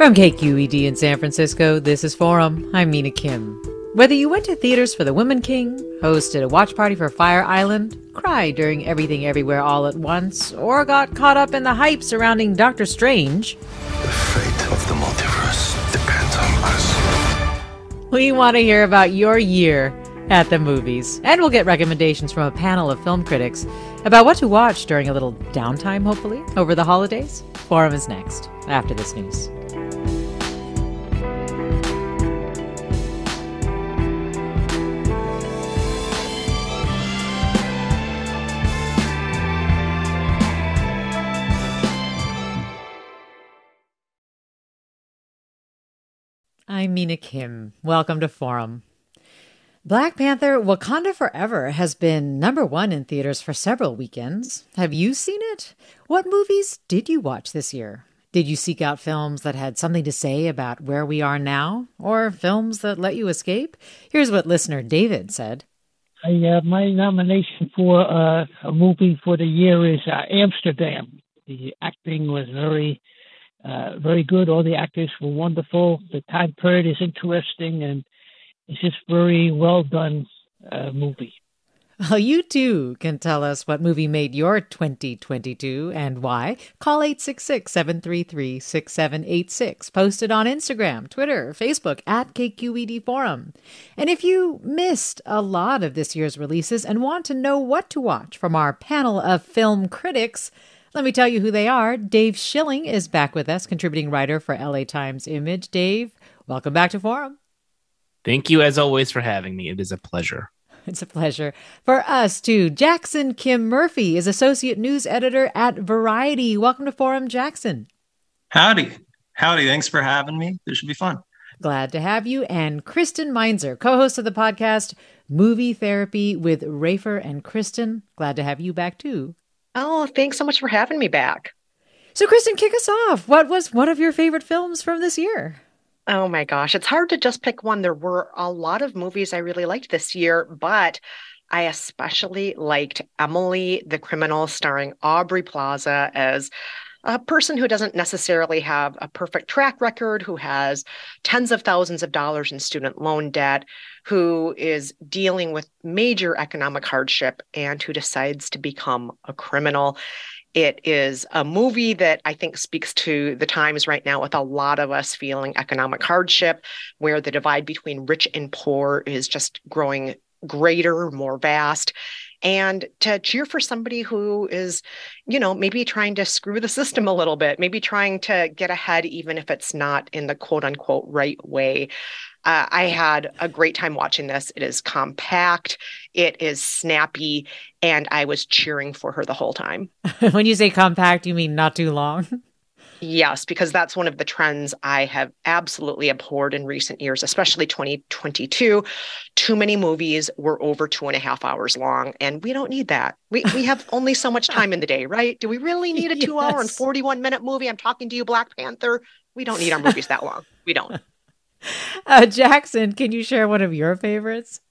From KQED in San Francisco, this is Forum. I'm Mina Kim. Whether you went to theaters for The Woman King, hosted a watch party for Fire Island, cried during Everything Everywhere All at Once, or got caught up in the hype surrounding Doctor Strange, the fate of the multiverse depends on us. We want to hear about your year at the movies, and we'll get recommendations from a panel of film critics about what to watch during a little downtime, hopefully, over the holidays. Forum is next, after this news. I'm Mina Kim. Welcome to Forum. Black Panther Wakanda Forever has been number one in theaters for several weekends. Have you seen it? What movies did you watch this year? Did you seek out films that had something to say about where we are now, or films that let you escape? Here's what listener David said. I, uh, my nomination for uh, a movie for the year is uh, Amsterdam. The acting was very uh, very good. All the actors were wonderful. The time period is interesting, and it's just very well done uh, movie. Well, you too can tell us what movie made your 2022 and why. Call 866 733 6786. Posted on Instagram, Twitter, Facebook at KQED Forum. And if you missed a lot of this year's releases and want to know what to watch from our panel of film critics, let me tell you who they are. Dave Schilling is back with us, contributing writer for LA Times Image. Dave, welcome back to Forum. Thank you, as always, for having me. It is a pleasure. It's a pleasure. For us, too, Jackson Kim Murphy is associate news editor at Variety. Welcome to Forum, Jackson. Howdy. Howdy. Thanks for having me. This should be fun. Glad to have you. And Kristen Meinzer, co host of the podcast Movie Therapy with Rafer and Kristen. Glad to have you back, too. Oh, thanks so much for having me back. So, Kristen, kick us off. What was one of your favorite films from this year? Oh my gosh, it's hard to just pick one. There were a lot of movies I really liked this year, but I especially liked Emily the Criminal, starring Aubrey Plaza as a person who doesn't necessarily have a perfect track record, who has tens of thousands of dollars in student loan debt, who is dealing with major economic hardship, and who decides to become a criminal. It is a movie that I think speaks to the times right now with a lot of us feeling economic hardship, where the divide between rich and poor is just growing greater, more vast and to cheer for somebody who is, you know, maybe trying to screw the system a little bit, maybe trying to get ahead, even if it's not in the quote unquote right way. Uh, I had a great time watching this. It is compact, it is snappy, and I was cheering for her the whole time. when you say compact, you mean not too long? Yes, because that's one of the trends I have absolutely abhorred in recent years, especially 2022. Too many movies were over two and a half hours long, and we don't need that. We, we have only so much time in the day, right? Do we really need a two yes. hour and 41 minute movie? I'm talking to you, Black Panther. We don't need our movies that long. We don't. Uh, Jackson, can you share one of your favorites?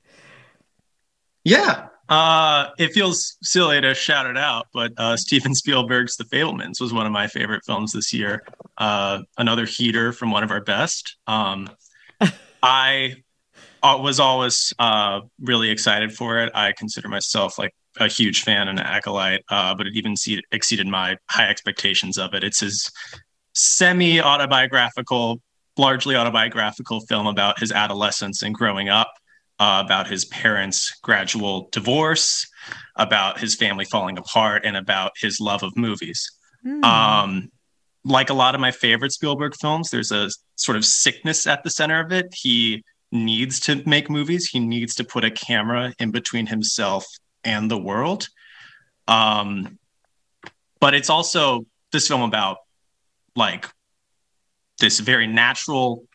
Yeah, uh, it feels silly to shout it out, but uh, Steven Spielberg's The Fabelmans was one of my favorite films this year. Uh, another heater from one of our best. Um, I uh, was always uh, really excited for it. I consider myself like a huge fan and an acolyte, uh, but it even see- exceeded my high expectations of it. It's his semi autobiographical, largely autobiographical film about his adolescence and growing up, uh, about his parents' gradual divorce, about his family falling apart, and about his love of movies. Mm. Um, like a lot of my favorite Spielberg films, there's a sort of sickness at the center of it. He needs to make movies. He needs to put a camera in between himself and the world. Um, but it's also this film about like this very natural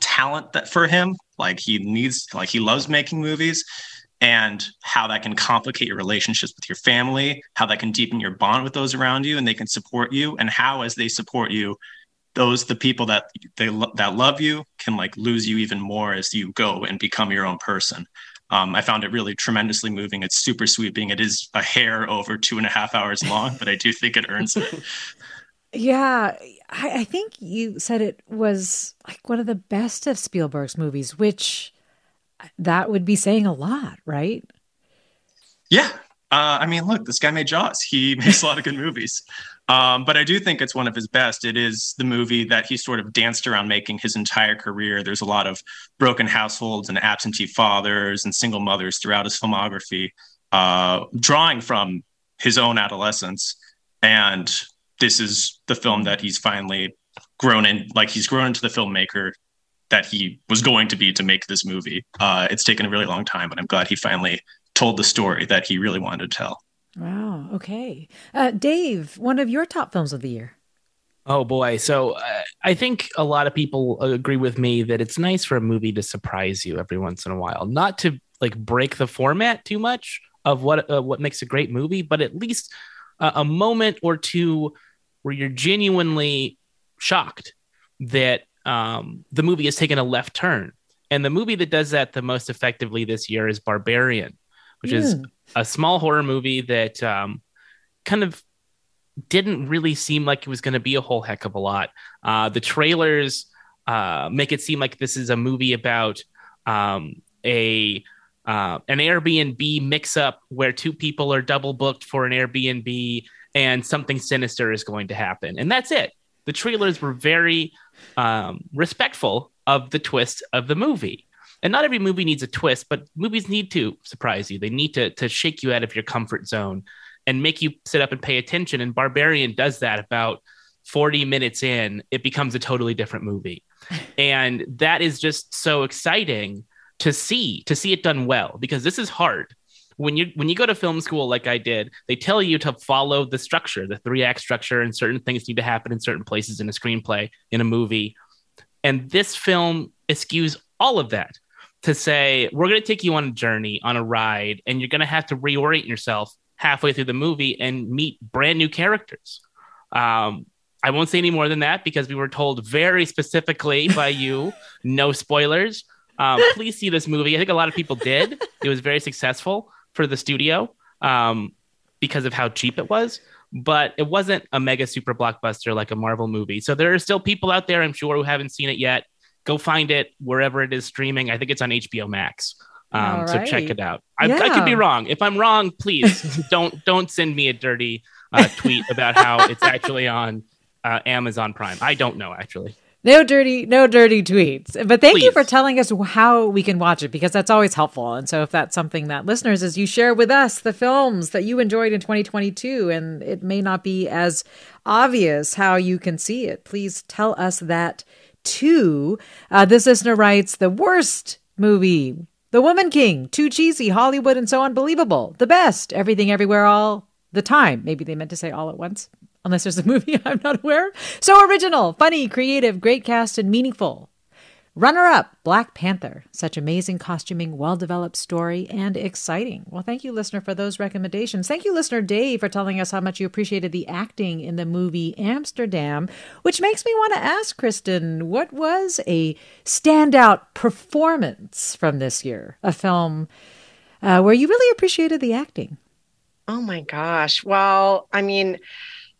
talent that for him, like he needs, like he loves making movies and how that can complicate your relationships with your family, how that can deepen your bond with those around you and they can support you and how as they support you, those the people that they that love you can like lose you even more as you go and become your own person. Um, I found it really tremendously moving. It's super sweeping. It is a hair over two and a half hours long, but I do think it earns it. Yeah, I, I, think you said it was like one of the best of Spielberg's movies, which that would be saying a lot, right? Yeah. Uh, I mean, look, this guy made Jaws. He makes a lot of good movies. Um, but I do think it's one of his best. It is the movie that he sort of danced around making his entire career. There's a lot of broken households and absentee fathers and single mothers throughout his filmography, uh, drawing from his own adolescence. And this is the film that he's finally grown in, like he's grown into the filmmaker that he was going to be to make this movie. Uh, it's taken a really long time, but I'm glad he finally told the story that he really wanted to tell. Wow. Okay. Uh, Dave, one of your top films of the year. Oh boy. So uh, I think a lot of people agree with me that it's nice for a movie to surprise you every once in a while, not to like break the format too much of what uh, what makes a great movie, but at least uh, a moment or two where you're genuinely shocked that um, the movie has taken a left turn. And the movie that does that the most effectively this year is Barbarian, which is hmm. a small horror movie that um, kind of didn't really seem like it was going to be a whole heck of a lot. Uh, the trailers uh, make it seem like this is a movie about um, a uh, an Airbnb mix up where two people are double booked for an Airbnb and something sinister is going to happen, and that's it. The trailers were very um, respectful of the twist of the movie. And not every movie needs a twist, but movies need to surprise you. They need to to shake you out of your comfort zone and make you sit up and pay attention. And Barbarian does that about 40 minutes in, it becomes a totally different movie. and that is just so exciting to see, to see it done well, because this is hard. When you when you go to film school like I did, they tell you to follow the structure, the three act structure, and certain things need to happen in certain places in a screenplay, in a movie. And this film eschews all of that to say, we're going to take you on a journey, on a ride, and you're going to have to reorient yourself halfway through the movie and meet brand new characters. Um, I won't say any more than that because we were told very specifically by you, no spoilers. Um, please see this movie. I think a lot of people did. It was very successful for the studio um, because of how cheap it was, but it wasn't a mega super blockbuster like a Marvel movie. So there are still people out there, I'm sure, who haven't seen it yet go find it wherever it is streaming. I think it's on HBO Max. Um, right. So check it out. I, yeah. I, could be wrong. If I'm wrong, please don't don't send me a dirty uh, tweet about how it's actually on uh, Amazon Prime. I don't know actually. No dirty, no dirty tweets. But thank Please. you for telling us how we can watch it because that's always helpful. And so, if that's something that listeners, as you share with us the films that you enjoyed in 2022, and it may not be as obvious how you can see it, please tell us that too. Uh, this listener writes The worst movie, The Woman King, too cheesy, Hollywood and so unbelievable. The best, everything, everywhere, all the time. Maybe they meant to say all at once, unless there's a movie I'm not aware. So original, funny, creative, great cast, and meaningful. Runner up, Black Panther. Such amazing costuming, well developed story, and exciting. Well, thank you, listener, for those recommendations. Thank you, listener Dave, for telling us how much you appreciated the acting in the movie Amsterdam, which makes me want to ask Kristen, what was a standout performance from this year? A film uh, where you really appreciated the acting? Oh my gosh. Well, I mean,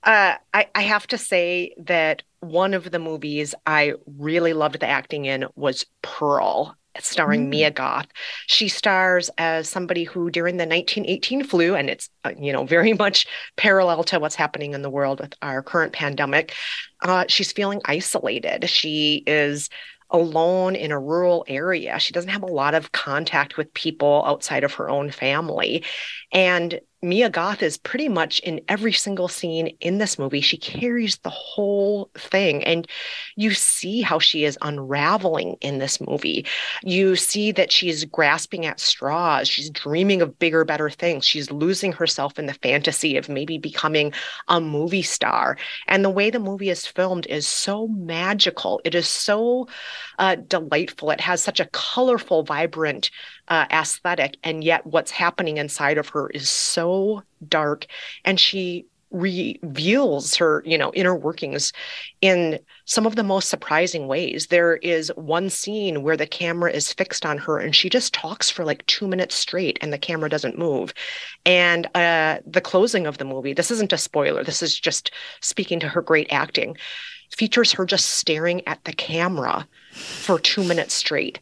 uh, I, I have to say that one of the movies I really loved the acting in was Pearl. starring mm. Mia Goth. She stars as somebody who, during the 1918 flu, and it's uh, you know very much parallel to what's happening in the world with our current pandemic, uh, she's feeling isolated. She is alone in a rural area. She doesn't have a lot of contact with people outside of her own family. And Mia Goth is pretty much in every single scene in this movie. She carries the whole thing. And you see how she is unraveling in this movie. You see that she's grasping at straws. She's dreaming of bigger, better things. She's losing herself in the fantasy of maybe becoming a movie star. And the way the movie is filmed is so magical. It is so uh, delightful. It has such a colorful, vibrant uh, aesthetic. And yet, what's happening inside of her is so dark. And she reveals her you know inner workings in some of the most surprising ways. There is one scene where the camera is fixed on her and she just talks for like two minutes straight and the camera doesn't move. And uh the closing of the movie this isn't a spoiler this is just speaking to her great acting features her just staring at the camera for two minutes straight.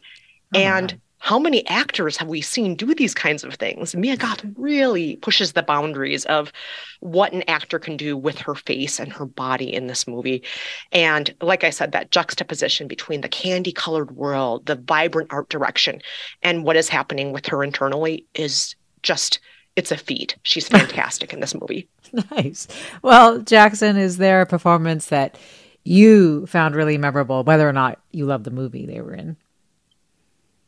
Oh and how many actors have we seen do these kinds of things? Mia Goth really pushes the boundaries of what an actor can do with her face and her body in this movie. And like I said, that juxtaposition between the candy colored world, the vibrant art direction, and what is happening with her internally is just it's a feat. She's fantastic in this movie. Nice. Well, Jackson, is there a performance that you found really memorable, whether or not you love the movie they were in?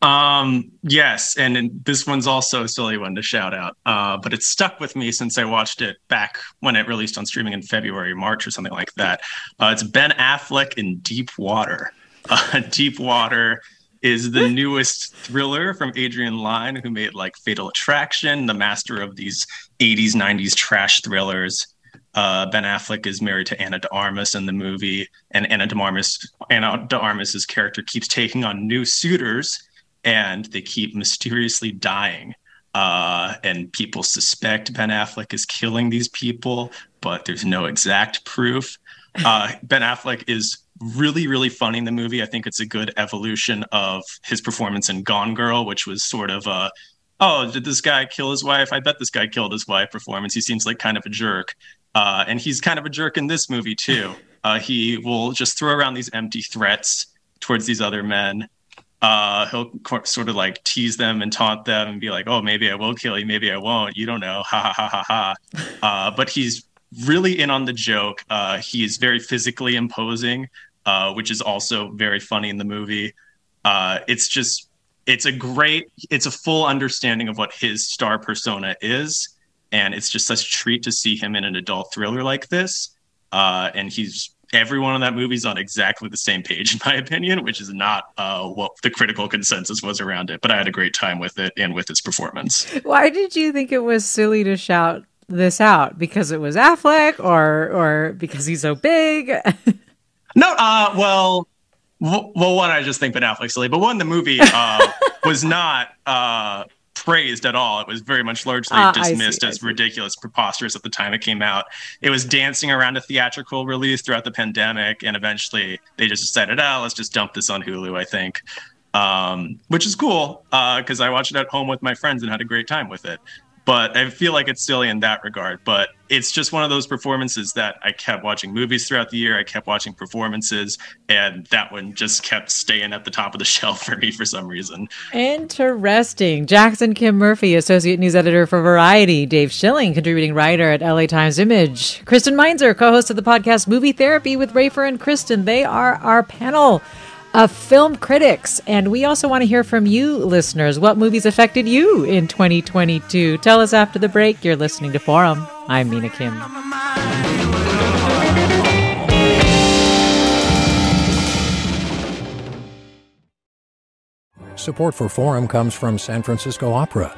Um, yes, and, and, this one's also a silly one to shout out, uh, but it stuck with me since I watched it back when it released on streaming in February, March, or something like that. Uh, it's Ben Affleck in Deep Water. Uh, Deep Water is the newest thriller from Adrian Lyne, who made like Fatal Attraction, the master of these 80s, 90s trash thrillers. Uh, ben Affleck is married to Ana de Armas in the movie, and Ana de Armas, Ana de Armas's character keeps taking on new suitors and they keep mysteriously dying. Uh, and people suspect Ben Affleck is killing these people, but there's no exact proof. Uh, ben Affleck is really, really funny in the movie. I think it's a good evolution of his performance in Gone Girl, which was sort of a, oh, did this guy kill his wife? I bet this guy killed his wife performance. He seems like kind of a jerk. Uh, and he's kind of a jerk in this movie, too. Uh, he will just throw around these empty threats towards these other men uh, he'll sort of like tease them and taunt them and be like, "Oh, maybe I will kill you, maybe I won't. You don't know." Ha ha ha ha ha. Uh, but he's really in on the joke. Uh, he is very physically imposing, uh, which is also very funny in the movie. Uh, it's just, it's a great, it's a full understanding of what his star persona is, and it's just such a treat to see him in an adult thriller like this. Uh, and he's everyone in that movie is on exactly the same page, in my opinion, which is not uh, what the critical consensus was around it. But I had a great time with it and with its performance. Why did you think it was silly to shout this out? Because it was Affleck, or or because he's so big? no, uh, well, well, one I just think Ben Affleck's silly, but one the movie uh, was not. Uh, praised at all. It was very much largely uh, dismissed see, as ridiculous, preposterous at the time it came out. It was dancing around a theatrical release throughout the pandemic, and eventually they just decided, oh, let's just dump this on Hulu, I think. Um, which is cool because uh, I watched it at home with my friends and had a great time with it but I feel like it's silly in that regard. But it's just one of those performances that I kept watching movies throughout the year. I kept watching performances, and that one just kept staying at the top of the shelf for me for some reason. Interesting. Jackson Kim Murphy, associate news editor for Variety. Dave Schilling, contributing writer at LA Times Image. Kristen Meinzer, co-host of the podcast Movie Therapy with Rafer and Kristen. They are our panel of film critics. And we also want to hear from you, listeners. What movies affected you in 2022? Tell us after the break. You're listening to Forum. I'm Mina Kim. Support for Forum comes from San Francisco Opera.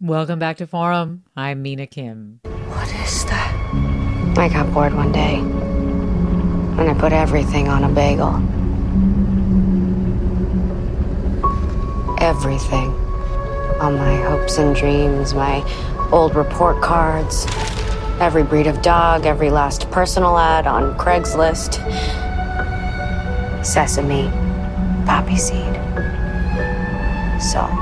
Welcome back to Forum. I'm Mina Kim. What is that? I got bored one day and I put everything on a bagel. Everything. All my hopes and dreams, my old report cards, every breed of dog, every last personal ad on Craigslist, sesame, poppy seed, salt.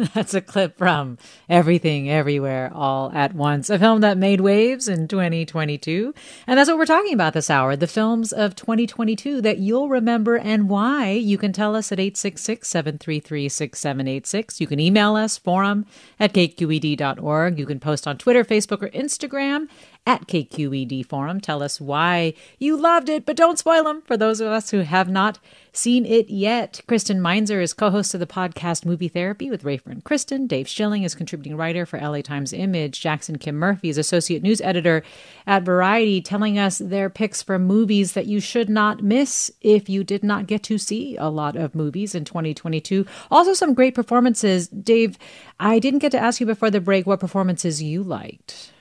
That's a clip from Everything Everywhere All at Once, a film that made waves in 2022. And that's what we're talking about this hour the films of 2022 that you'll remember and why. You can tell us at 866 733 6786. You can email us, forum at kqed.org. You can post on Twitter, Facebook, or Instagram at KQED Forum. Tell us why you loved it, but don't spoil them for those of us who have not seen it yet. Kristen Meinzer is co host of the podcast Movie Therapy with Rafer and Kristen. Dave Schilling is contributing writer for LA Times Image. Jackson Kim Murphy is associate news editor at Variety, telling us their picks for movies that you should not miss if you did not get to see a lot of movies in 2022. Also, some great performances. Dave, I didn't get to ask you before the break what performances you liked.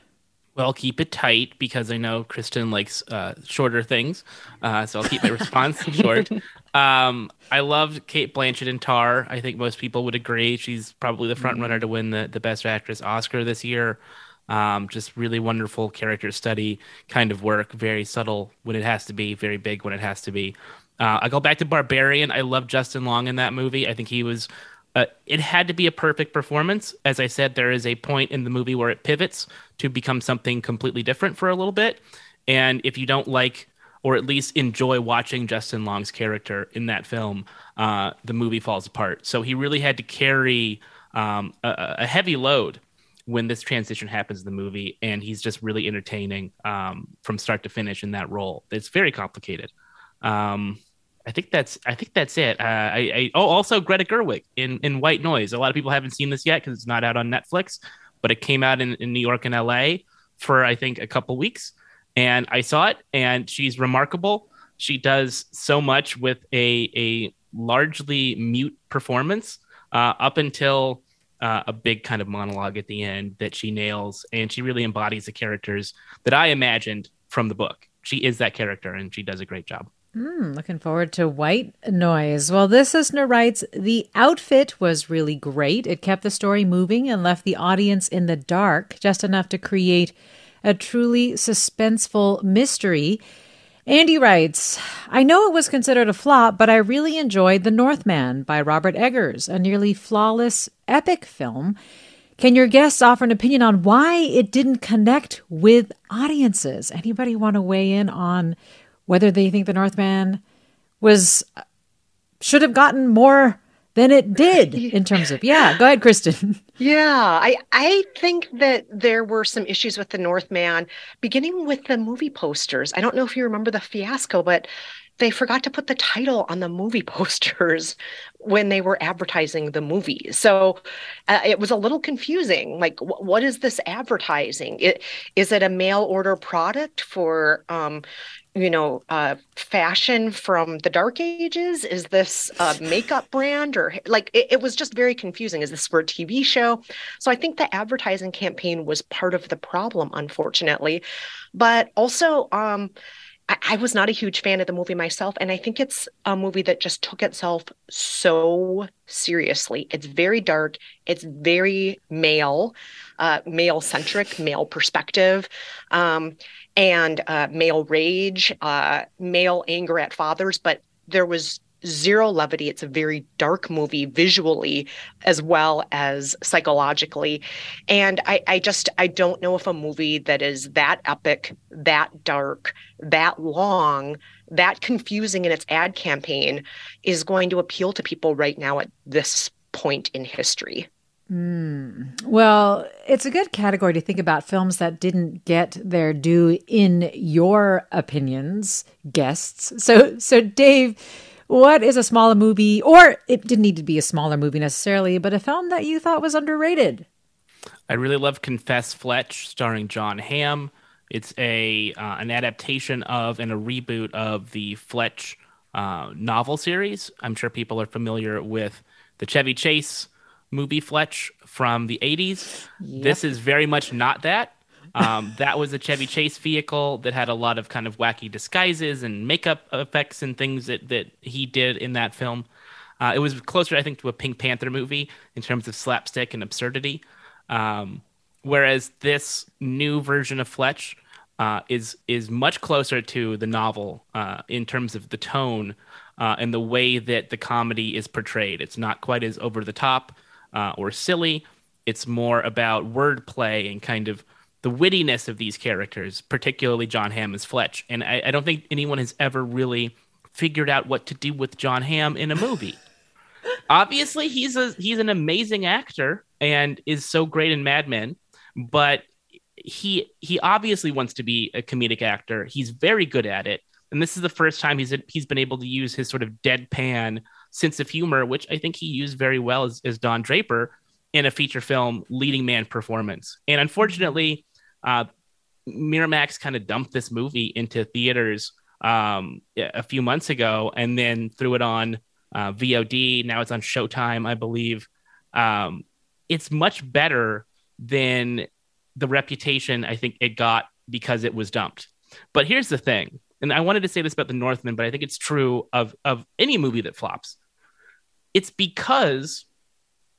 Well, keep it tight because I know Kristen likes uh, shorter things, uh, so I'll keep my response short. Um, I loved Cate Blanchett in Tár. I think most people would agree she's probably the front mm-hmm. runner to win the the Best Actress Oscar this year. Um, just really wonderful character study kind of work, very subtle when it has to be, very big when it has to be. Uh, I go back to Barbarian. I love Justin Long in that movie. I think he was uh, it had to be a perfect performance. As I said, there is a point in the movie where it pivots to become something completely different for a little bit. And if you don't like or at least enjoy watching Justin Long's character in that film, uh, the movie falls apart. So he really had to carry um, a, a, heavy load when this transition happens in the movie, and he's just really entertaining um, from start to finish in that role. It's very complicated. Um, I think that's I think that's it. Uh, I, I, oh also Greta Gerwig in in White Noise. A lot of people haven't seen this yet because it's not out on Netflix, but it came out in, in New York and L.A. for I think a couple weeks, and I saw it, and she's remarkable. She does so much with a a largely mute performance uh, up until uh, a big kind of monologue at the end that she nails, and she really embodies the characters that I imagined from the book. She is that character, and she does a great job. Mm, looking forward to White Noise. Well, this listener writes The outfit was really great. It kept the story moving and left the audience in the dark just enough to create a truly suspenseful mystery. Andy writes, I know it was considered a flop, but I really enjoyed The Northman by Robert Eggers, a nearly flawless epic film. Can your guests offer an opinion on why it didn't connect with audiences? Anybody want to weigh in on whether they think the Northman was should have gotten more than it did in terms of yeah go ahead kristen yeah i i think that there were some issues with the northman beginning with the movie posters i don't know if you remember the fiasco but they forgot to put the title on the movie posters when they were advertising the movie. So uh, it was a little confusing. Like, wh- what is this advertising? It, is it a mail order product for, um, you know, uh, fashion from the dark ages? Is this a makeup brand or like it, it was just very confusing. Is this for a TV show? So I think the advertising campaign was part of the problem, unfortunately. But also, um, I, I was not a huge fan of the movie myself, and I think it's a movie that just took itself so seriously. It's very dark. It's very male, uh, male centric, male perspective, um, and uh, male rage, uh, male anger at fathers. But there was zero levity. It's a very dark movie visually as well as psychologically. And I, I just I don't know if a movie that is that epic, that dark, that long, that confusing in its ad campaign is going to appeal to people right now at this point in history. Mm. Well, it's a good category to think about films that didn't get their due in your opinions, guests. So, so Dave, what is a smaller movie, or it didn't need to be a smaller movie necessarily, but a film that you thought was underrated? I really love Confess Fletch, starring Jon Hamm. It's a uh, an adaptation of and a reboot of the Fletch uh, novel series. I'm sure people are familiar with the Chevy Chase movie Fletch from the 80s. Yep. This is very much not that. Um, that was a Chevy Chase vehicle that had a lot of kind of wacky disguises and makeup effects and things that, that he did in that film. Uh, it was closer, I think, to a Pink Panther movie in terms of slapstick and absurdity. Um, whereas this new version of Fletch uh, is is much closer to the novel uh, in terms of the tone uh, and the way that the comedy is portrayed. It's not quite as over the top uh, or silly. It's more about wordplay and kind of the wittiness of these characters, particularly Jon Hamm as Fletch. And I, I don't think anyone has ever really figured out what to do with Jon Hamm in a movie. Obviously, he's a he's an amazing actor and is so great in Mad Men, but he he obviously wants to be a comedic actor. He's very good at it, and this is the first time he's he's been able to use his sort of deadpan sense of humor, which I think he used very well as, as Don Draper in a feature film leading man performance. And unfortunately, uh, Miramax kind of dumped this movie into theaters um, a few months ago and then threw it on uh, VOD. Now it's on Showtime, I believe. Um, it's much better than the reputation I think it got because it was dumped. But here's the thing and I wanted to say this about The Northman, but I think it's true of of any movie that flops. It's because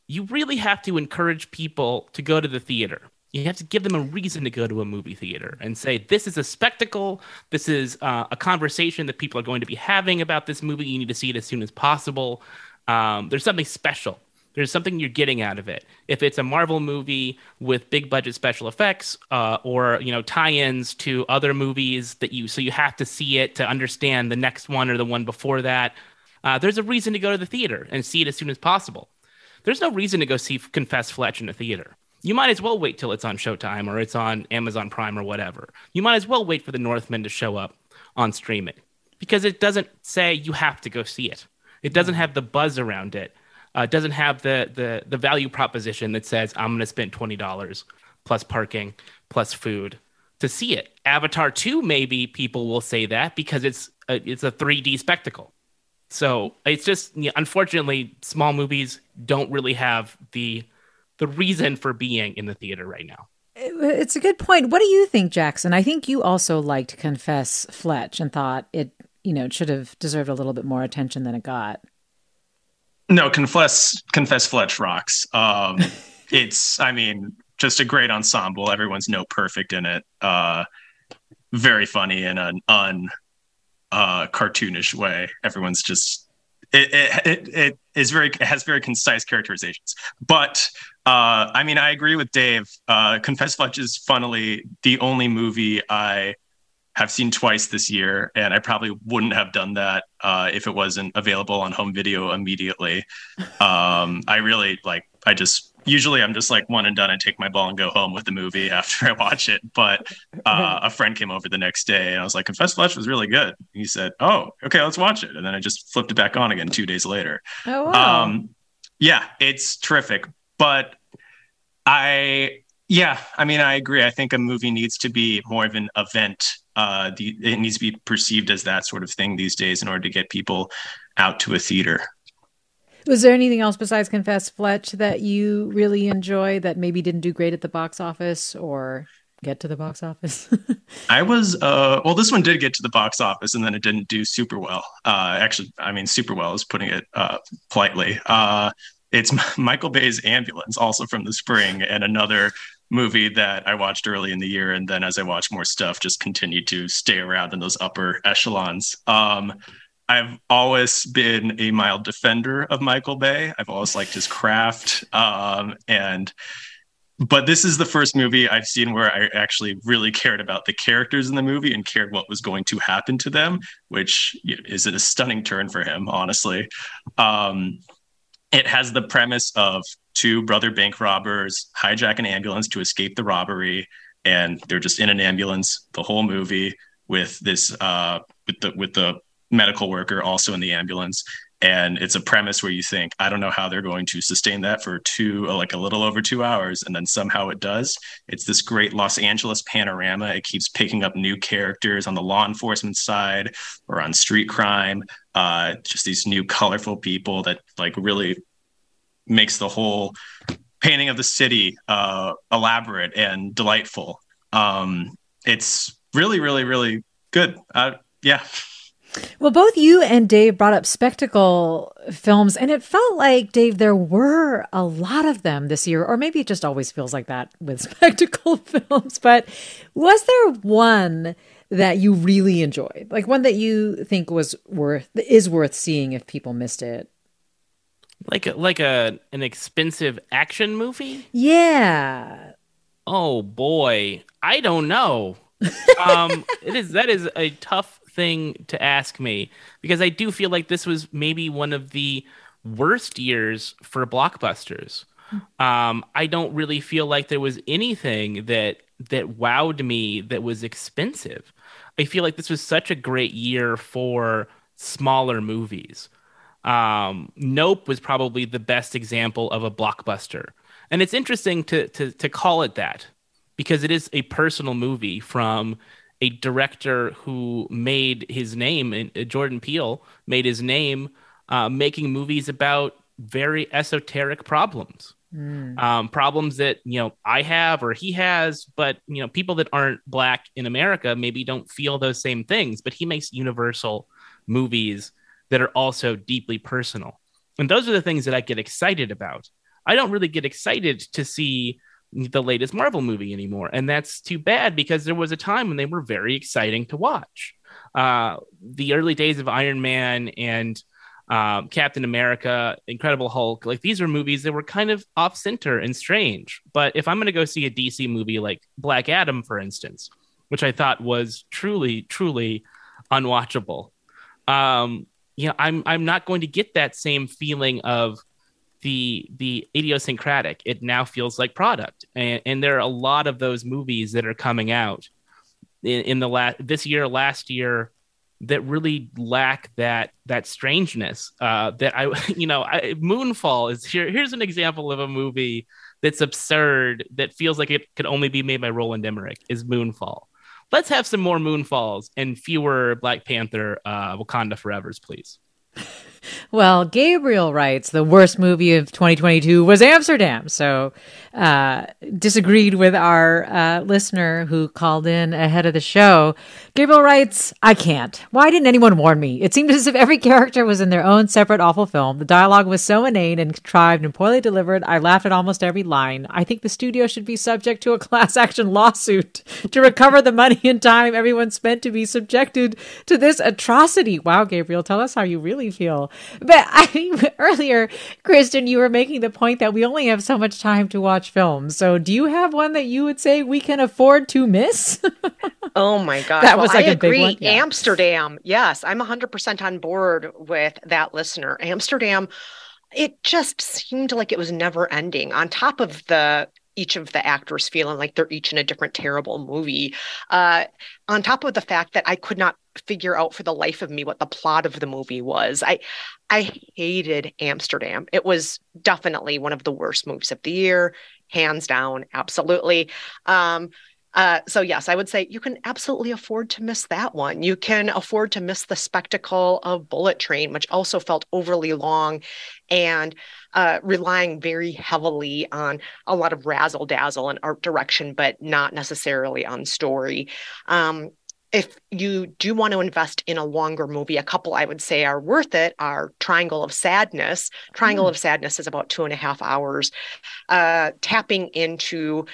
you really have to encourage people to go to the theater. You have to give them a reason to go to a movie theater and say, this is a spectacle. This is uh, a conversation that people are going to be having about this movie. You need to see it as soon as possible. Um, there's something special there's something you're getting out of it. If it's a Marvel movie with big budget special effects, uh, or you know tie-ins to other movies that you so you have to see it to understand the next one or the one before that. Uh, there's a reason to go to the theater and see it as soon as possible. There's no reason to go see Confess Fletch in a theater. You might as well wait till it's on Showtime or it's on Amazon Prime or whatever. You might as well wait for the Northman to show up on streaming because it doesn't say you have to go see it. It doesn't have the buzz around it uh, doesn't have the the the value proposition that says I'm going to spend twenty dollars plus parking plus food to see it. Avatar two, maybe people will say that because it's a, it's a 3D spectacle. So it's just unfortunately small movies don't really have the the reason for being in the theater right now. It's a good point. What do you think, Jackson? I think you also liked Confess Fletch and thought it, you know, it should have deserved a little bit more attention than it got. No, confess confess Fletch rocks. Um, it's I mean just a great ensemble. Everyone's no perfect in it. Uh, very funny in an un uh, cartoonish way. Everyone's just it, it, it, it is very it has very concise characterizations. But uh, I mean, I agree with Dave. Uh, Confess Fletch is funnily the only movie I have seen twice this year, and I probably wouldn't have done that uh, if it wasn't available on home video immediately. Um, I really like. I just usually I'm just like one and done. I take my ball and go home with the movie after I watch it. But uh, a friend came over the next day, and I was like, "Confess Fletch was really good." He said, "Oh, okay, let's watch it." And then I just flipped it back on again two days later. Oh wow! Um, yeah, it's terrific. But I yeah, I mean, I agree. I think a movie needs to be more of an event uh, the, it needs to be perceived as that sort of thing these days in order to get people out to a theater. Was there anything else besides Confess Fletch that you really enjoy that maybe didn't do great at the box office or get to the box office? I was uh well this one did get to the box office and then it didn't do super well. Uh actually I mean super well is putting it uh politely. Uh it's Michael Bay's Ambulance also from the spring and another movie that I watched early in the year, and then as I watched more stuff, just continued to stay around in those upper echelons. Um, I've always been a mild defender of Michael Bay. I've always liked his craft, um, and but this is the first movie I've seen where I actually really cared about the characters in the movie and cared what was going to happen to them, which is a stunning turn for him, honestly. Um, it has the premise of two brother bank robbers hijack an ambulance to escape the robbery, and they're just in an ambulance the whole movie with this uh, with the with the medical worker also in the ambulance and it's a premise where you think i don't know how they're going to sustain that for two like a little over two hours and then somehow it does. It's this great los angeles panorama. It keeps picking up new characters on the law enforcement side or on street crime uh, just these new colorful people that like really makes the whole painting of the city uh, elaborate and delightful. Um, it's really really really good. Uh, yeah well, both you and Dave brought up spectacle films, and it felt like, Dave, there were a lot of them this year, or maybe it just always feels like that with spectacle films. But was there one that you really enjoyed, like one that you think was worth is worth seeing if people missed it? Like a, like a an expensive action movie? Yeah. Oh boy, I don't know. um, it is that is a tough thing to ask me because I do feel like this was maybe one of the worst years for blockbusters. Um, I don't really feel like there was anything that that wowed me that was expensive. I feel like this was such a great year for smaller movies. Um, nope was probably the best example of a blockbuster, and it's interesting to to to call it that because it is a personal movie from a director who made his name, and uh, Jordan Peele made his name uh, making movies about very esoteric problems. Mm. Um, problems that you know I have or he has, but you know people that aren't black in America maybe don't feel those same things. But he makes universal movies that are also deeply personal, and those are the things that I get excited about. I don't really get excited to see the latest Marvel movie anymore. And that's too bad because there was a time when they were very exciting to watch. Uh, the early days of Iron Man and um, Captain America, Incredible Hulk, like these were movies that were kind of off center and strange. But if I'm going to go see a DC movie like Black Adam, for instance, which I thought was truly, truly unwatchable, um, you know, I'm I'm not going to get that same feeling of the the idiosyncratic. It now feels like product, and, and there are a lot of those movies that are coming out in, in the last this year, last year, that really lack that that strangeness. Uh, that I, you know, I, Moonfall is here. Here's an example of a movie that's absurd that feels like it could only be made by Roland Emmerich. Is Moonfall. Let's have some more Moonfalls and fewer Black Panther, uh, Wakanda Forever's, please. Well, Gabriel writes the worst movie of 2022 was Amsterdam. So, uh, disagreed with our uh, listener who called in ahead of the show. Gabriel writes, I can't. Why didn't anyone warn me? It seemed as if every character was in their own separate awful film. The dialogue was so inane and contrived and poorly delivered. I laughed at almost every line. I think the studio should be subject to a class action lawsuit to recover the money and time everyone spent to be subjected to this atrocity. Wow, Gabriel, tell us how you really feel. But I earlier, Kristen, you were making the point that we only have so much time to watch films. So do you have one that you would say we can afford to miss? oh my god. That was like I a agree. big one. Yeah. Amsterdam. Yes, I'm 100% on board with that listener. Amsterdam it just seemed like it was never ending on top of the each of the actors feeling like they're each in a different terrible movie. Uh, on top of the fact that I could not figure out for the life of me what the plot of the movie was. I I hated Amsterdam. It was definitely one of the worst movies of the year, hands down, absolutely. Um, uh, so yes, I would say you can absolutely afford to miss that one. You can afford to miss the spectacle of Bullet Train, which also felt overly long and uh, relying very heavily on a lot of razzle dazzle and art direction, but not necessarily on story. Um, if you do want to invest in a longer movie, a couple I would say are worth it are Triangle of Sadness. Triangle mm. of Sadness is about two and a half hours, uh, tapping into,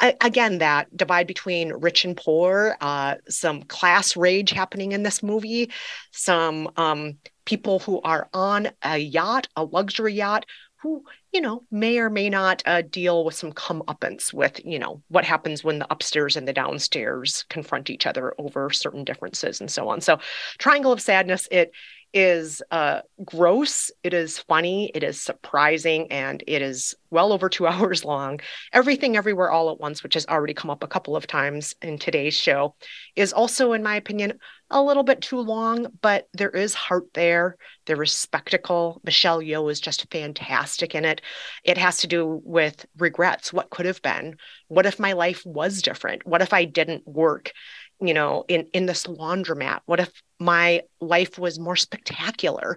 I, again, that divide between rich and poor, uh, some class rage happening in this movie, some um, people who are on a yacht, a luxury yacht, who you know may or may not uh, deal with some comeuppance with you know what happens when the upstairs and the downstairs confront each other over certain differences and so on so triangle of sadness it is uh, gross, it is funny, it is surprising, and it is well over two hours long. Everything Everywhere All at Once, which has already come up a couple of times in today's show, is also, in my opinion, a little bit too long, but there is heart there. There is spectacle. Michelle Yeoh is just fantastic in it. It has to do with regrets. What could have been? What if my life was different? What if I didn't work? you know in in this laundromat what if my life was more spectacular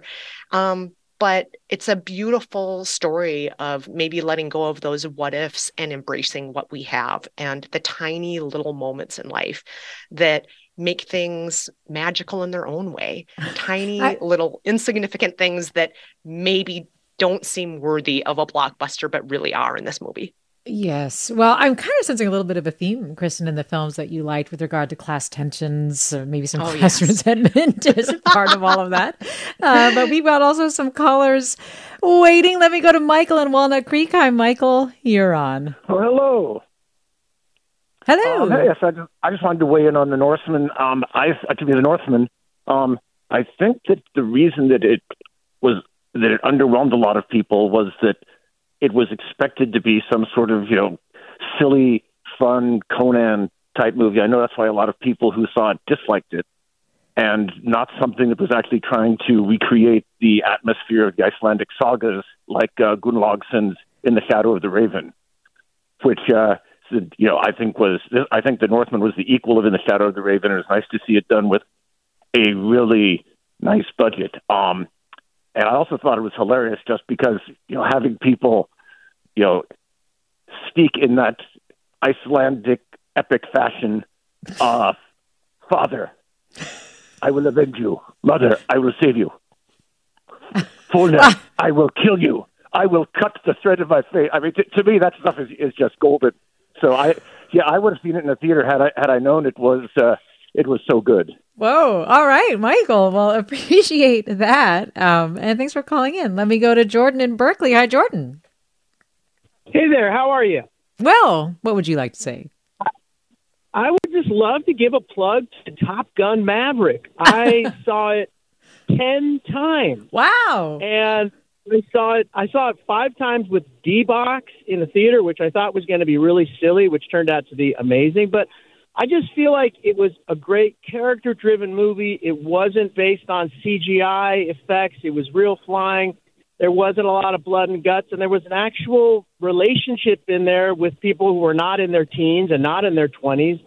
um but it's a beautiful story of maybe letting go of those what ifs and embracing what we have and the tiny little moments in life that make things magical in their own way tiny I, little insignificant things that maybe don't seem worthy of a blockbuster but really are in this movie Yes. Well, I'm kind of sensing a little bit of a theme, Kristen, in the films that you liked with regard to class tensions, or maybe some oh, class yes. resentment is part of all of that. Uh, but we've got also some callers waiting. Let me go to Michael in Walnut Creek. Hi, Michael. You're on. Oh, hello. Hello. Um, yes, I just, I just wanted to weigh in on the Northman. Um, I to be the Northman. Um, I think that the reason that it was that it underwhelmed a lot of people was that it was expected to be some sort of you know silly, fun Conan type movie. I know that's why a lot of people who saw it disliked it, and not something that was actually trying to recreate the atmosphere of the Icelandic sagas like uh, Gunnlaugsson's In the Shadow of the Raven, which uh, you know I think was I think the Northman was the equal of In the Shadow of the Raven. It was nice to see it done with a really nice budget. Um, and I also thought it was hilarious just because, you know, having people, you know, speak in that Icelandic epic fashion, uh, Father, I will avenge you. Mother, I will save you. Fjölnir, I will kill you. I will cut the thread of my face. I mean, t- to me, that stuff is, is just golden. So I, yeah, I would have seen it in the theater had I had I known it was uh, it was so good. Whoa. All right, Michael. Well, appreciate that. Um, and thanks for calling in. Let me go to Jordan in Berkeley. Hi, Jordan. Hey there. How are you? Well, what would you like to say? I would just love to give a plug to Top Gun Maverick. I saw it 10 times. Wow. And I saw it I saw it 5 times with D-Box in the theater, which I thought was going to be really silly, which turned out to be amazing, but I just feel like it was a great character driven movie. It wasn't based on CGI effects, it was real flying. There wasn't a lot of blood and guts, and there was an actual relationship in there with people who were not in their teens and not in their 20s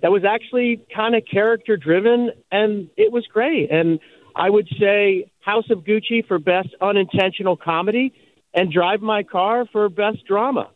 that was actually kind of character driven, and it was great. And I would say House of Gucci for best unintentional comedy and Drive My Car for best drama.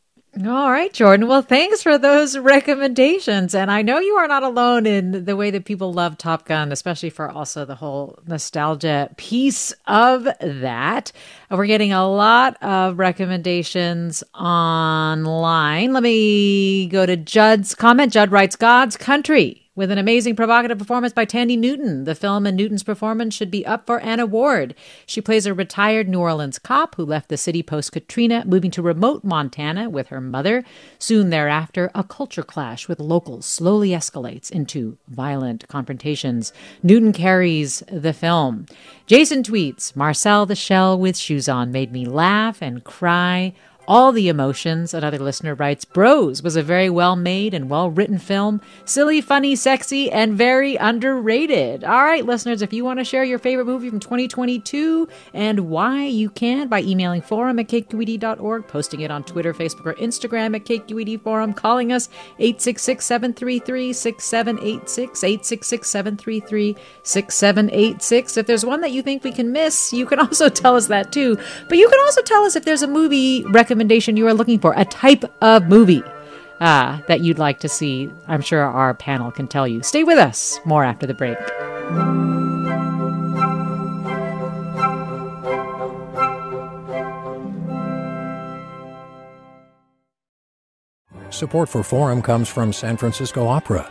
All right, Jordan. Well, thanks for those recommendations. And I know you are not alone in the way that people love Top Gun, especially for also the whole nostalgia piece of that. We're getting a lot of recommendations online. Let me go to Judd's comment. Judd writes God's Country with an amazing provocative performance by Thandie Newton, the film and Newton's performance should be up for an award. She plays a retired New Orleans cop who left the city post Katrina, moving to remote Montana with her mother. Soon thereafter, a culture clash with locals slowly escalates into violent confrontations. Newton carries the film. Jason tweets Marcel the Shell with shoes on made me laugh and cry all the emotions. Another listener writes Bros was a very well made and well written film. Silly, funny, sexy, and very underrated. All right, listeners, if you want to share your favorite movie from 2022 and why, you can by emailing forum at kqed.org, posting it on Twitter, Facebook, or Instagram at KQED Forum, calling us 866 733 6786, 866 733 6786. If there's one that you think we can miss, you can also tell us that too. But you can also tell us if there's a movie recommendation recommendation you are looking for, a type of movie uh, that you'd like to see. I'm sure our panel can tell you. Stay with us. More after the break. Support for Forum comes from San Francisco Opera.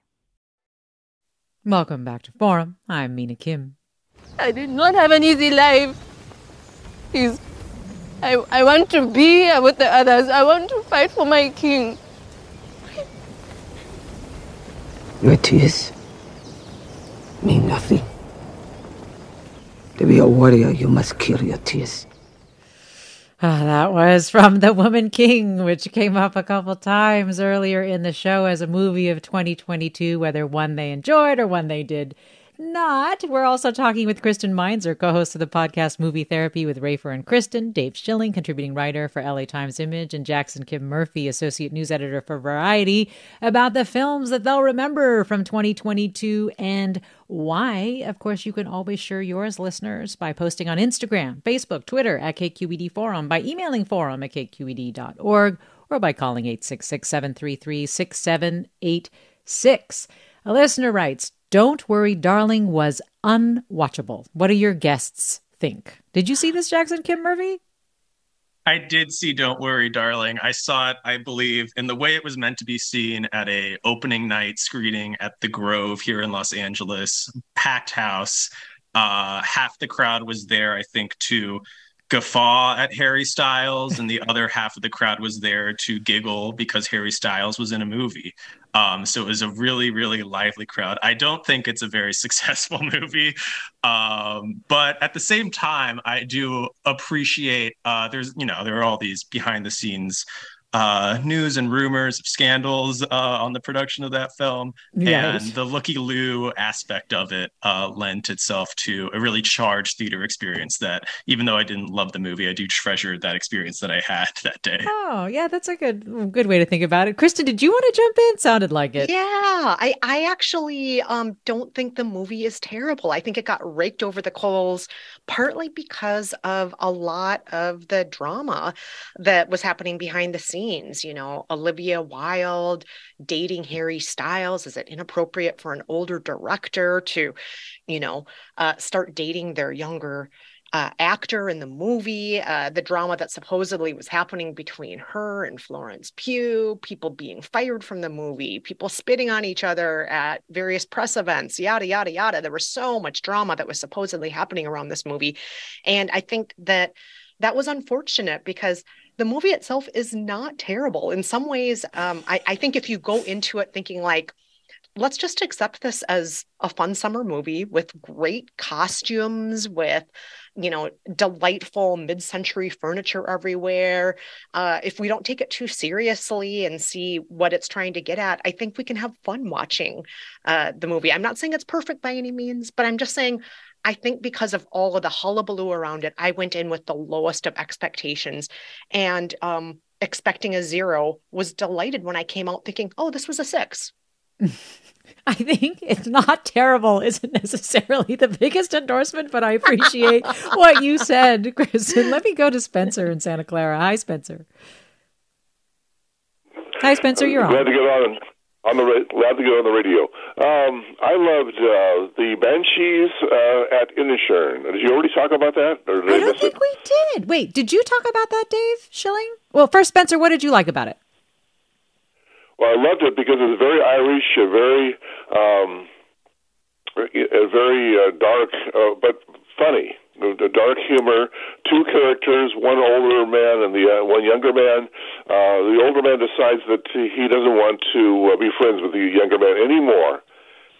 Welcome back to Forum. I'm Mina Kim. I did not have an easy life. Please, I, I want to be with the others. I want to fight for my king. Your tears mean nothing. To be a warrior, you must kill your tears. Ah, that was from The Woman King, which came up a couple times earlier in the show as a movie of 2022, whether one they enjoyed or one they did not. We're also talking with Kristen Meinzer, co host of the podcast Movie Therapy with Rafer and Kristen, Dave Schilling, contributing writer for LA Times Image, and Jackson Kim Murphy, associate news editor for Variety, about the films that they'll remember from 2022 and why. Of course, you can always share yours, listeners, by posting on Instagram, Facebook, Twitter at KQED Forum, by emailing forum at kqed.org, or by calling 866 733 6786. A listener writes, don't Worry, Darling was unwatchable. What do your guests think? Did you see this, Jackson Kim Murphy? I did see Don't Worry, Darling. I saw it, I believe, in the way it was meant to be seen at a opening night screening at the Grove here in Los Angeles, packed house. Uh, half the crowd was there, I think, to guffaw at Harry Styles, and the other half of the crowd was there to giggle because Harry Styles was in a movie. Um, so it was a really, really lively crowd. I don't think it's a very successful movie, um, but at the same time, I do appreciate. Uh, there's, you know, there are all these behind the scenes uh, news and rumors of scandals uh, on the production of that film. Yes. And the looky loo aspect of it uh, lent itself to a really charged theater experience that, even though I didn't love the movie, I do treasure that experience that I had that day. Oh, yeah, that's a good good way to think about it. Kristen, did you want to jump in? Sounded like it. Yeah, I, I actually um, don't think the movie is terrible. I think it got raked over the coals partly because of a lot of the drama that was happening behind the scenes. You know, Olivia Wilde dating Harry Styles. Is it inappropriate for an older director to, you know, uh, start dating their younger? Uh, actor in the movie, uh, the drama that supposedly was happening between her and Florence Pugh, people being fired from the movie, people spitting on each other at various press events, yada, yada, yada. There was so much drama that was supposedly happening around this movie. And I think that that was unfortunate because the movie itself is not terrible. In some ways, um, I, I think if you go into it thinking like, let's just accept this as a fun summer movie with great costumes, with you know delightful mid-century furniture everywhere. Uh, if we don't take it too seriously and see what it's trying to get at, I think we can have fun watching uh, the movie. I'm not saying it's perfect by any means, but I'm just saying. I think because of all of the hullabaloo around it, I went in with the lowest of expectations and um, expecting a zero, was delighted when I came out thinking, oh, this was a six. I think it's not terrible isn't necessarily the biggest endorsement, but I appreciate what you said, Kristen. Let me go to Spencer in Santa Clara. Hi, Spencer. Hi, Spencer. You're glad on. to get on on the glad to get on the radio. Um, I loved uh, the Banshees uh, at Inisherin. Did you already talk about that? Or did I, I don't think it? we did. Wait, did you talk about that, Dave Schilling? Well, first, Spencer, what did you like about it? Well, I loved it because it was very Irish, a very, um, a very uh, dark, uh, but funny. The dark humor, two characters, one older man and the uh, one younger man. Uh, the older man decides that he doesn't want to uh, be friends with the younger man anymore,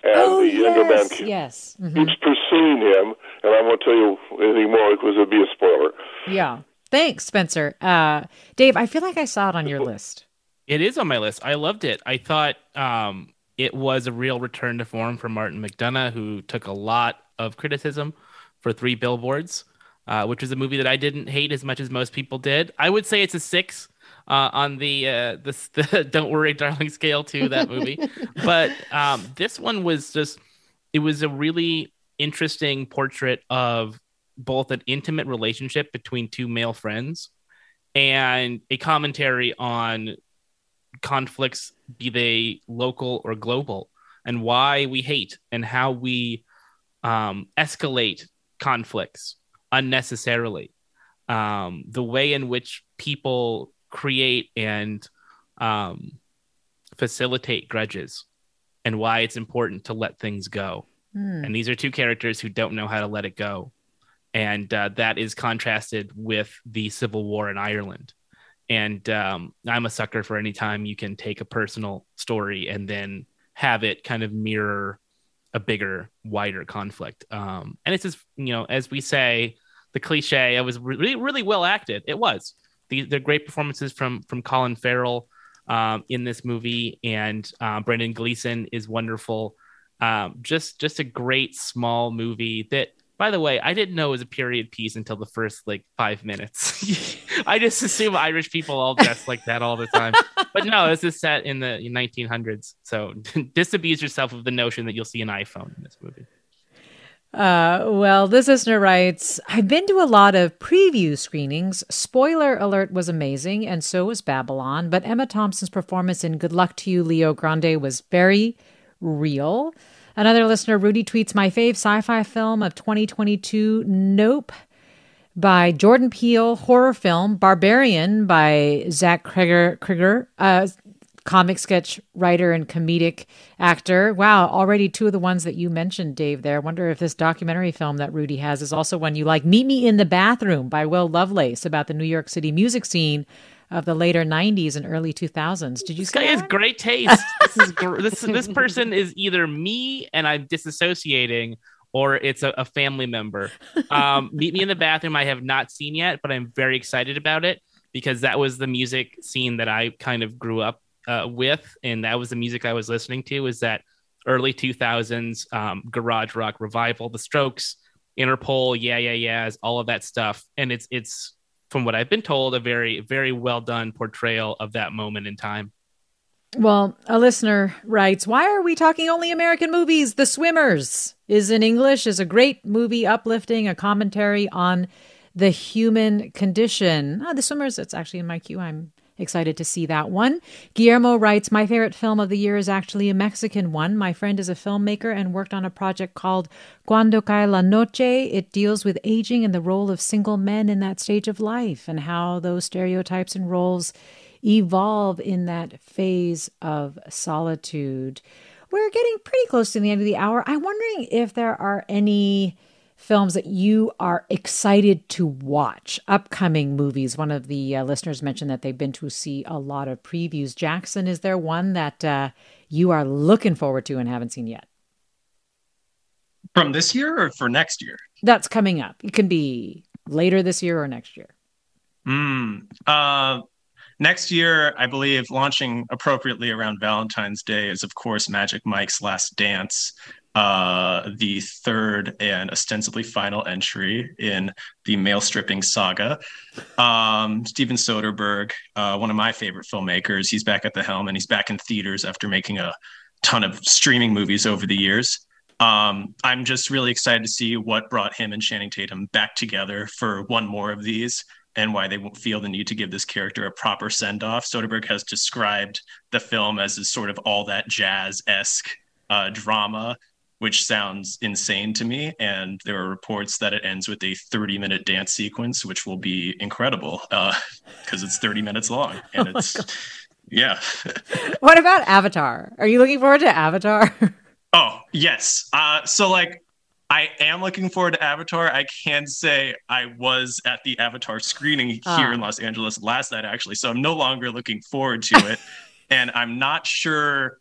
and oh, the younger man yes, ke- yes. Mhm. keeps pursuing him. And I won't tell you anything more because it would be a spoiler. Yeah. Thanks, Spencer. Uh, Dave, I feel like I saw it on your list. It is on my list. I loved it. I thought um, it was a real return to form for Martin McDonagh, who took a lot of criticism for Three Billboards. uh, which was a movie that I didn't hate as much as most people did. I would say it's a six uh, on the, uh, the, the "Don't Worry, Darling" scale to that movie. but um, this one was just it was a really interesting portrait of both an intimate relationship between two male friends and a commentary on conflicts, be they local or global, and why we hate and how we um, escalate conflicts unnecessarily. Um, the way in which people create and um, facilitate grudges and why it's important to let things go. Hmm. And these are two characters who don't know how to let it go. And uh, that is contrasted with the Civil War in Ireland. And um, I'm a sucker for any time you can take a personal story and then have it kind of mirror a bigger, wider conflict. Um, and it's just, you know, as we say, the cliche, it was really, really well acted. It was. The, the great performances from from Colin Farrell um, in this movie, and uh, Brendan Gleeson is wonderful. Um, just just a great small movie that by the way, I didn't know it was a period piece until the first like five minutes. I just assume Irish people all dress like that all the time. But no, this is set in the 1900s. So disabuse yourself of the notion that you'll see an iPhone in this movie. Uh, well, this listener writes I've been to a lot of preview screenings. Spoiler alert was amazing, and so was Babylon. But Emma Thompson's performance in Good Luck to You, Leo Grande was very real. Another listener, Rudy, tweets My fave sci fi film of 2022, Nope, by Jordan Peele, horror film, Barbarian by Zach Cregger, Cregger uh, comic sketch writer and comedic actor. Wow, already two of the ones that you mentioned, Dave, there. I wonder if this documentary film that Rudy has is also one you like. Meet Me in the Bathroom by Will Lovelace about the New York City music scene of the later 90s and early 2000s. Did you This guy has great taste. this is gr- this this person is either me and I'm disassociating or it's a, a family member. Um, Meet Me in the Bathroom I have not seen yet, but I'm very excited about it because that was the music scene that I kind of grew up uh, with and that was the music I was listening to is that early 2000s um, garage rock revival, The Strokes, Interpol, yeah yeah yeahs, all of that stuff and it's it's from what I've been told, a very, very well done portrayal of that moment in time. Well, a listener writes, Why are we talking only American movies? The Swimmers is in English, is a great movie, uplifting, a commentary on the human condition. Ah, the Swimmers, it's actually in my queue. I'm excited to see that one. Guillermo writes, My favorite film of the year is actually a Mexican one. My friend is a filmmaker and worked on a project called Cuando Cae la Noche. It deals with aging and the role of single men in that stage of life and how those stereotypes and roles evolve in that phase of solitude. We're getting pretty close to the end of the hour. I'm wondering if there are any films that you are excited to watch, upcoming movies. One of the uh, listeners mentioned that they've been to see a lot of previews. Jackson, is there one that uh, you are looking forward to and haven't seen yet? From this year or for next year? That's coming up. It can be later this year or next year. Mm, uh, next year, I believe, launching appropriately around Valentine's Day is, of course, Magic Mike's Last Dance, uh, the third and ostensibly final entry in the male stripping saga. Um, Steven Soderbergh, uh, one of my favorite filmmakers, he's back at the helm and he's back in theaters after making a ton of streaming movies over the years. Um, I'm just really excited to see what brought him and Channing Tatum back together for one more of these and why they feel the need to give this character a proper send off. Soderbergh has described the film as sort of all that jazz esque uh, drama, which sounds insane to me. And there are reports that it ends with a 30 minute dance sequence, which will be incredible because uh, it's 30 minutes long. And Oh it's, yeah. What about Avatar? Are you looking forward to Avatar? Oh, yes. Uh, so, like, I am looking forward to Avatar. I can say I was at the Avatar screening here Ah. in Los Angeles last night, actually. So I'm no longer looking forward to it. and I'm not sure.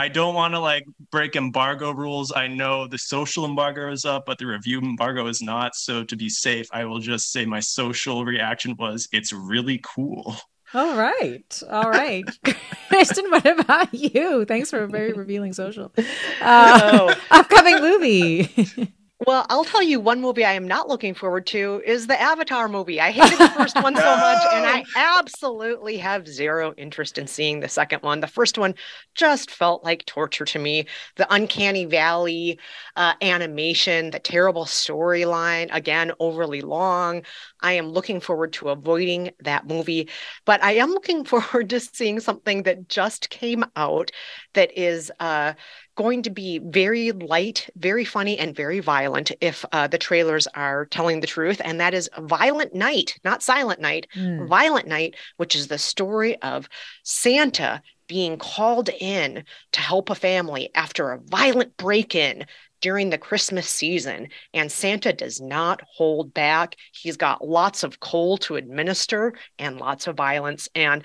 I don't want to like break embargo rules. I know the social embargo is up, but the review embargo is not. So to be safe, I will just say my social reaction was it's really cool. All right. All right. Kristen, what about you? Thanks for a very revealing social. Uh, upcoming movie. Well, I'll tell you one movie I am not looking forward to is the Avatar movie. I hated the first one so much, and I absolutely have zero interest in seeing the second one. The first one just felt like torture to me. The uncanny valley uh, animation, the terrible storyline, again, overly long. I am looking forward to avoiding that movie, but I am looking forward to seeing something that just came out that is uh, going to be very light, very funny, and very violent if uh, the trailers are telling the truth. And that is Violent Night, not Silent Night, mm. Violent Night, which is the story of Santa being called in to help a family after a violent break in during the Christmas season. And Santa does not hold back. He's got lots of coal to administer and lots of violence. And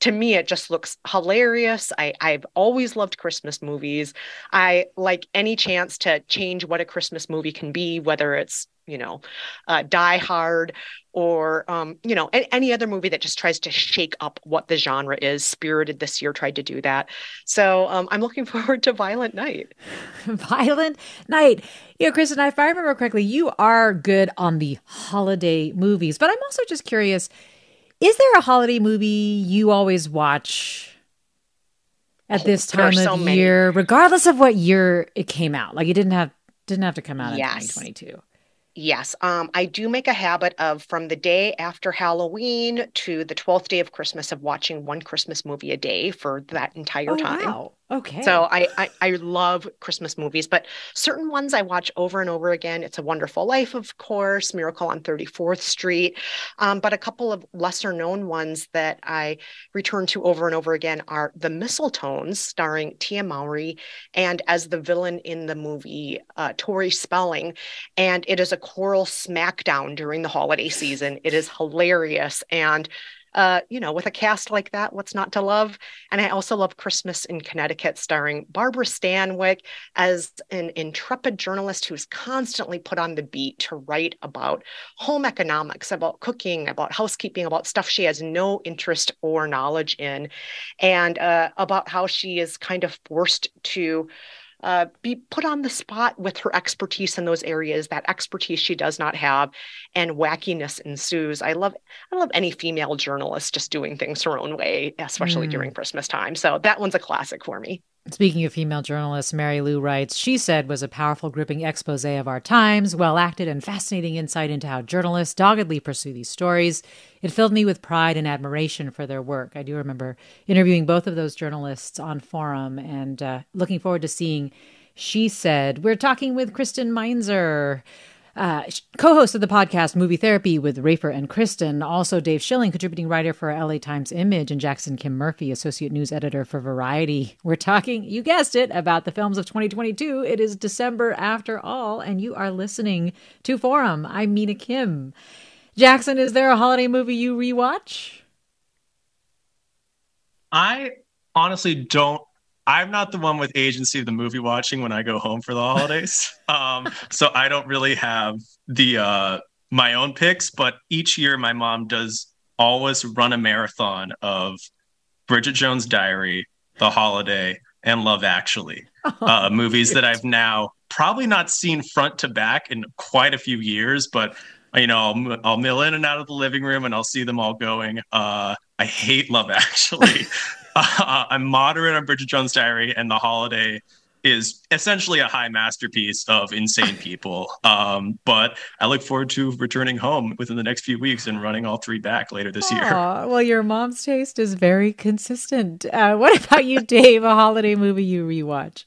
to me it just looks hilarious. I, i've always loved christmas movies. I like any chance to change what a christmas movie can be whether it's you know uh, die hard or um, you know any, other movie that just tries to shake up what the genre is. Spirited this year tried to do that. So um, i'm looking forward to violent night. Violent night. You know kristen if i remember correctly you are good on the holiday movies but i'm also just curious is there a holiday movie you always watch at this time so of many. year, regardless of what year it came out? Like it didn't have didn't have to come out Yes. in 2022. Yes, um, I do make a habit of from the day after Halloween to the 12th day of Christmas of watching one Christmas movie a day for that entire Oh, time. wow. Okay. So I, I I love Christmas movies, but certain ones I watch over and over again. It's a Wonderful Life, of course, Miracle on 34th Street, um, but a couple of lesser known ones that I return to over and over again are The Mistletones, starring Tia Mowry, and as the villain in the movie uh, Tori Spelling, and it is a choral smackdown during the holiday season. It is hilarious and uh, you know, with a cast like that, what's not to love? And I also love Christmas in Connecticut, starring Barbara Stanwyck as an intrepid journalist who's constantly put on the beat to write about home economics, about cooking, about housekeeping, about stuff she has no interest or knowledge in, and uh, about how she is kind of forced to uh, be put on the spot with her expertise in those areas that expertise she does not have and wackiness ensues. I love i love any female journalist just doing things her own way especially Mm. during christmas time. So that one's a classic for me Speaking of female journalists, Mary Lou writes, she said was a powerful, gripping expose of our times, well acted, and fascinating insight into how journalists doggedly pursue these stories. It filled me with pride and admiration for their work. I do remember interviewing both of those journalists on forum and uh, looking forward to seeing. She said, We're talking with Kristen Meinzer. Uh, co-host of the podcast Movie Therapy with Rafer and Kristen, also Dave Schilling, contributing writer for LA Times Image, and Jackson Kim Murphy, associate news editor for Variety. We're talking, you guessed it, about the films of 2022. It is December after all, and you are listening to Forum. I'm Mina Kim. Jackson, is there a holiday movie you rewatch? I honestly don't. I'm not the one with agency of the movie watching when I go home for the holidays. um, so I don't really have the uh, my own picks. But each year, my mom does always run a marathon of Bridget Jones' Diary, The Holiday, and Love Actually, uh, movies that I've now probably not seen front to back in quite a few years, but you know, I'll, I'll mill in and out of the living room and I'll see them all going. Uh, I hate Love Actually. uh, I'm moderate on Bridget Jones' Diary, and The Holiday is essentially a high masterpiece of insane people. Um, but I look forward to returning home within the next few weeks and running all three back later this year. Well, your mom's taste is very consistent. Uh, what about you, Dave? A holiday movie you rewatch?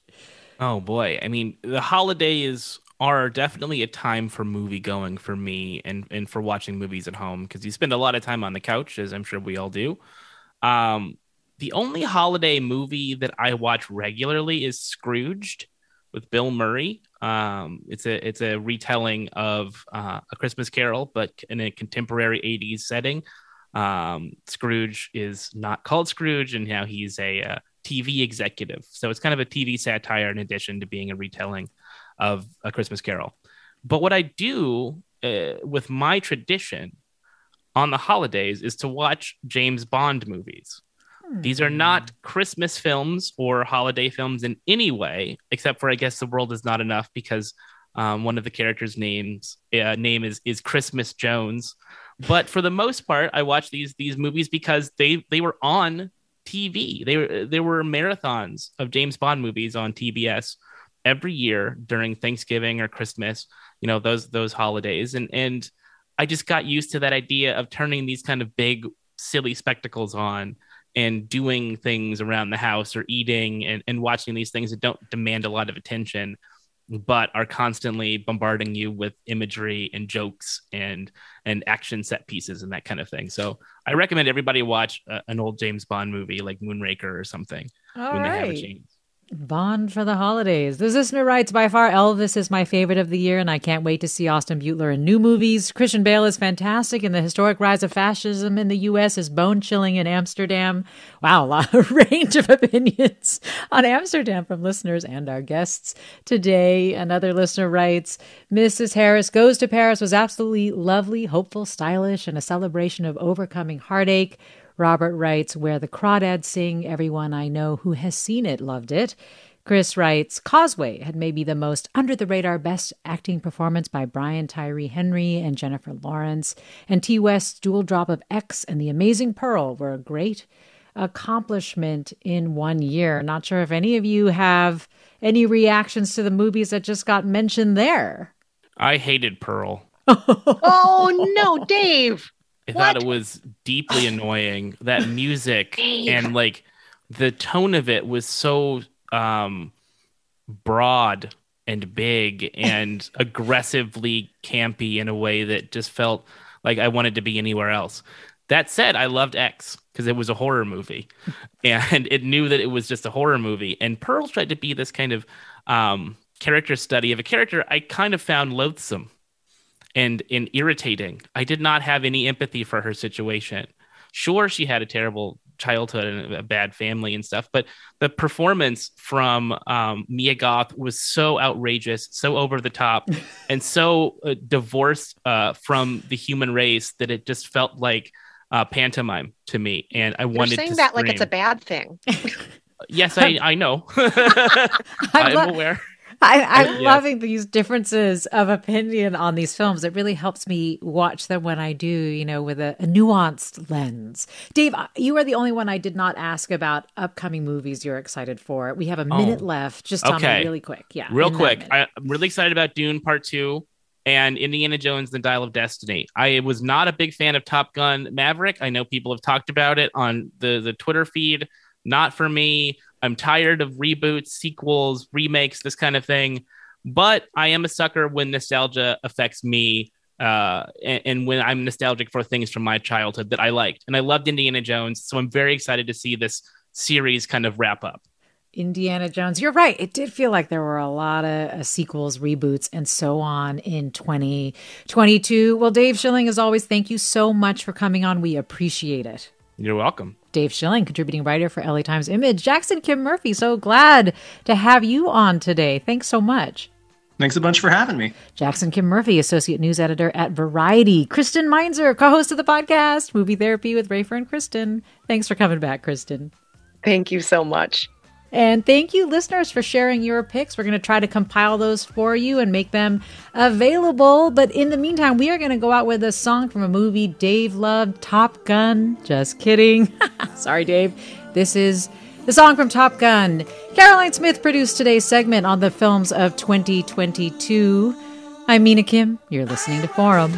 Oh boy. I mean, the holidays are definitely a time for movie going for me and and for watching movies at home because you spend a lot of time on the couch, as I'm sure we all do. Um, the only holiday movie that I watch regularly is Scrooged with Bill Murray. Um, it's a it's a retelling of uh, a Christmas Carol, but in a contemporary '80s setting. Um, Scrooge is not called Scrooge, and now he's a uh, TV executive. So it's kind of a TV satire in addition to being a retelling of a Christmas Carol. But what I do uh, with my tradition on the holidays is to watch James Bond movies. These are not Christmas films or holiday films in any way, except for I guess the world is not enough because Um, one of the characters' names uh, name is is Christmas Jones. But for the most part, I watch these these movies because they they were on TV. They were there were marathons of James Bond movies on TBS every year during Thanksgiving or Christmas. You know those those holidays, and and I just got used to that idea of turning these kind of big silly spectacles on and doing things around the house or eating and, and watching these things that don't demand a lot of attention but are constantly bombarding you with imagery and jokes and and action set pieces and that kind of thing. So I recommend everybody watch uh, an old James Bond movie like Moonraker or something All when right. they have a chance. Bond for the holidays. This listener writes, by far, Elvis is my favorite of the year, and I can't wait to see Austin Butler in new movies. Christian Bale is fantastic, and the historic rise of fascism in the U.S. is bone chilling in Amsterdam. Wow, a lot of range of opinions on Amsterdam from listeners and our guests today. Another listener writes, Mrs. Harris Goes to Paris was absolutely lovely, hopeful, stylish, and a celebration of overcoming heartache. Robert writes, Where the Crawdads Sing, everyone I know who has seen it loved it. Chris writes, Causeway had maybe the most under the radar best acting performance by Brian Tyree Henry and Jennifer Lawrence. And Ti West's dual drop of X and The Amazing Pearl were a great accomplishment in one year. Not sure if any of you have any reactions to the movies that just got mentioned there. I hated Pearl. oh no, Dave. I thought it was deeply annoying. That music and like the tone of it was so um broad and big and aggressively campy in a way that just felt like I wanted to be anywhere else. That said, I loved X because it was a horror movie and it knew that it was just a horror movie. And Pearl tried to be this kind of um, character study of a character I kind of found loathsome and, and irritating. I did not have any empathy for her situation. Sure, she had a terrible childhood and a bad family and stuff, but the performance from um, Mia Goth was so outrageous, so over the top, and so uh, divorced uh, from the human race that it just felt like uh, pantomime to me. And I You're wanted saying to that like it's a bad thing. Yes, I, I know. I'm I'm aware. I, I'm Yes. loving these differences of opinion on these films. It really helps me watch them when I do, you know, with a, a nuanced lens. Dave, uh, you are the only one I did not ask about upcoming movies you're excited for. We have a minute Oh. left. Just tell me really quick. Yeah. Real quick. I, I'm really excited about Dune Part 2 and Indiana Jones and the Dial of Destiny. I was not a big fan of Top Gun Maverick. I know people have talked about it on the, the Twitter feed. Not for me. I'm tired of reboots, sequels, remakes, this kind of thing. But I am a sucker when nostalgia affects me uh, and, and when I'm nostalgic for things from my childhood that I liked. And I loved Indiana Jones. So I'm very excited to see this series kind of wrap up. Indiana Jones. You're right. It did feel like there were a lot of uh, sequels, reboots, and so on in 2022. Well, Dave Schilling, as always, thank you so much for coming on. We appreciate it. You're welcome. Dave Schilling, contributing writer for LA Times Image. Jackson Kim Murphy, so glad to have you on today. Thanks so much. Thanks a bunch for having me. Jackson Kim Murphy, associate news editor at Variety. Kristen Meinzer, co-host of the podcast Movie Therapy with Rafer and Kristen. Thanks for coming back, Kristen. Thank you so much. And thank you, listeners, for sharing your picks. We're going to try to compile those for you and make them available. But in the meantime, we are going to go out with a song from a movie Dave loved, Top Gun. Just kidding. Sorry, Dave. This is the song from Top Gun. Caroline Smith produced today's segment on the films of 2022. I'm Mina Kim. You're listening to Forum.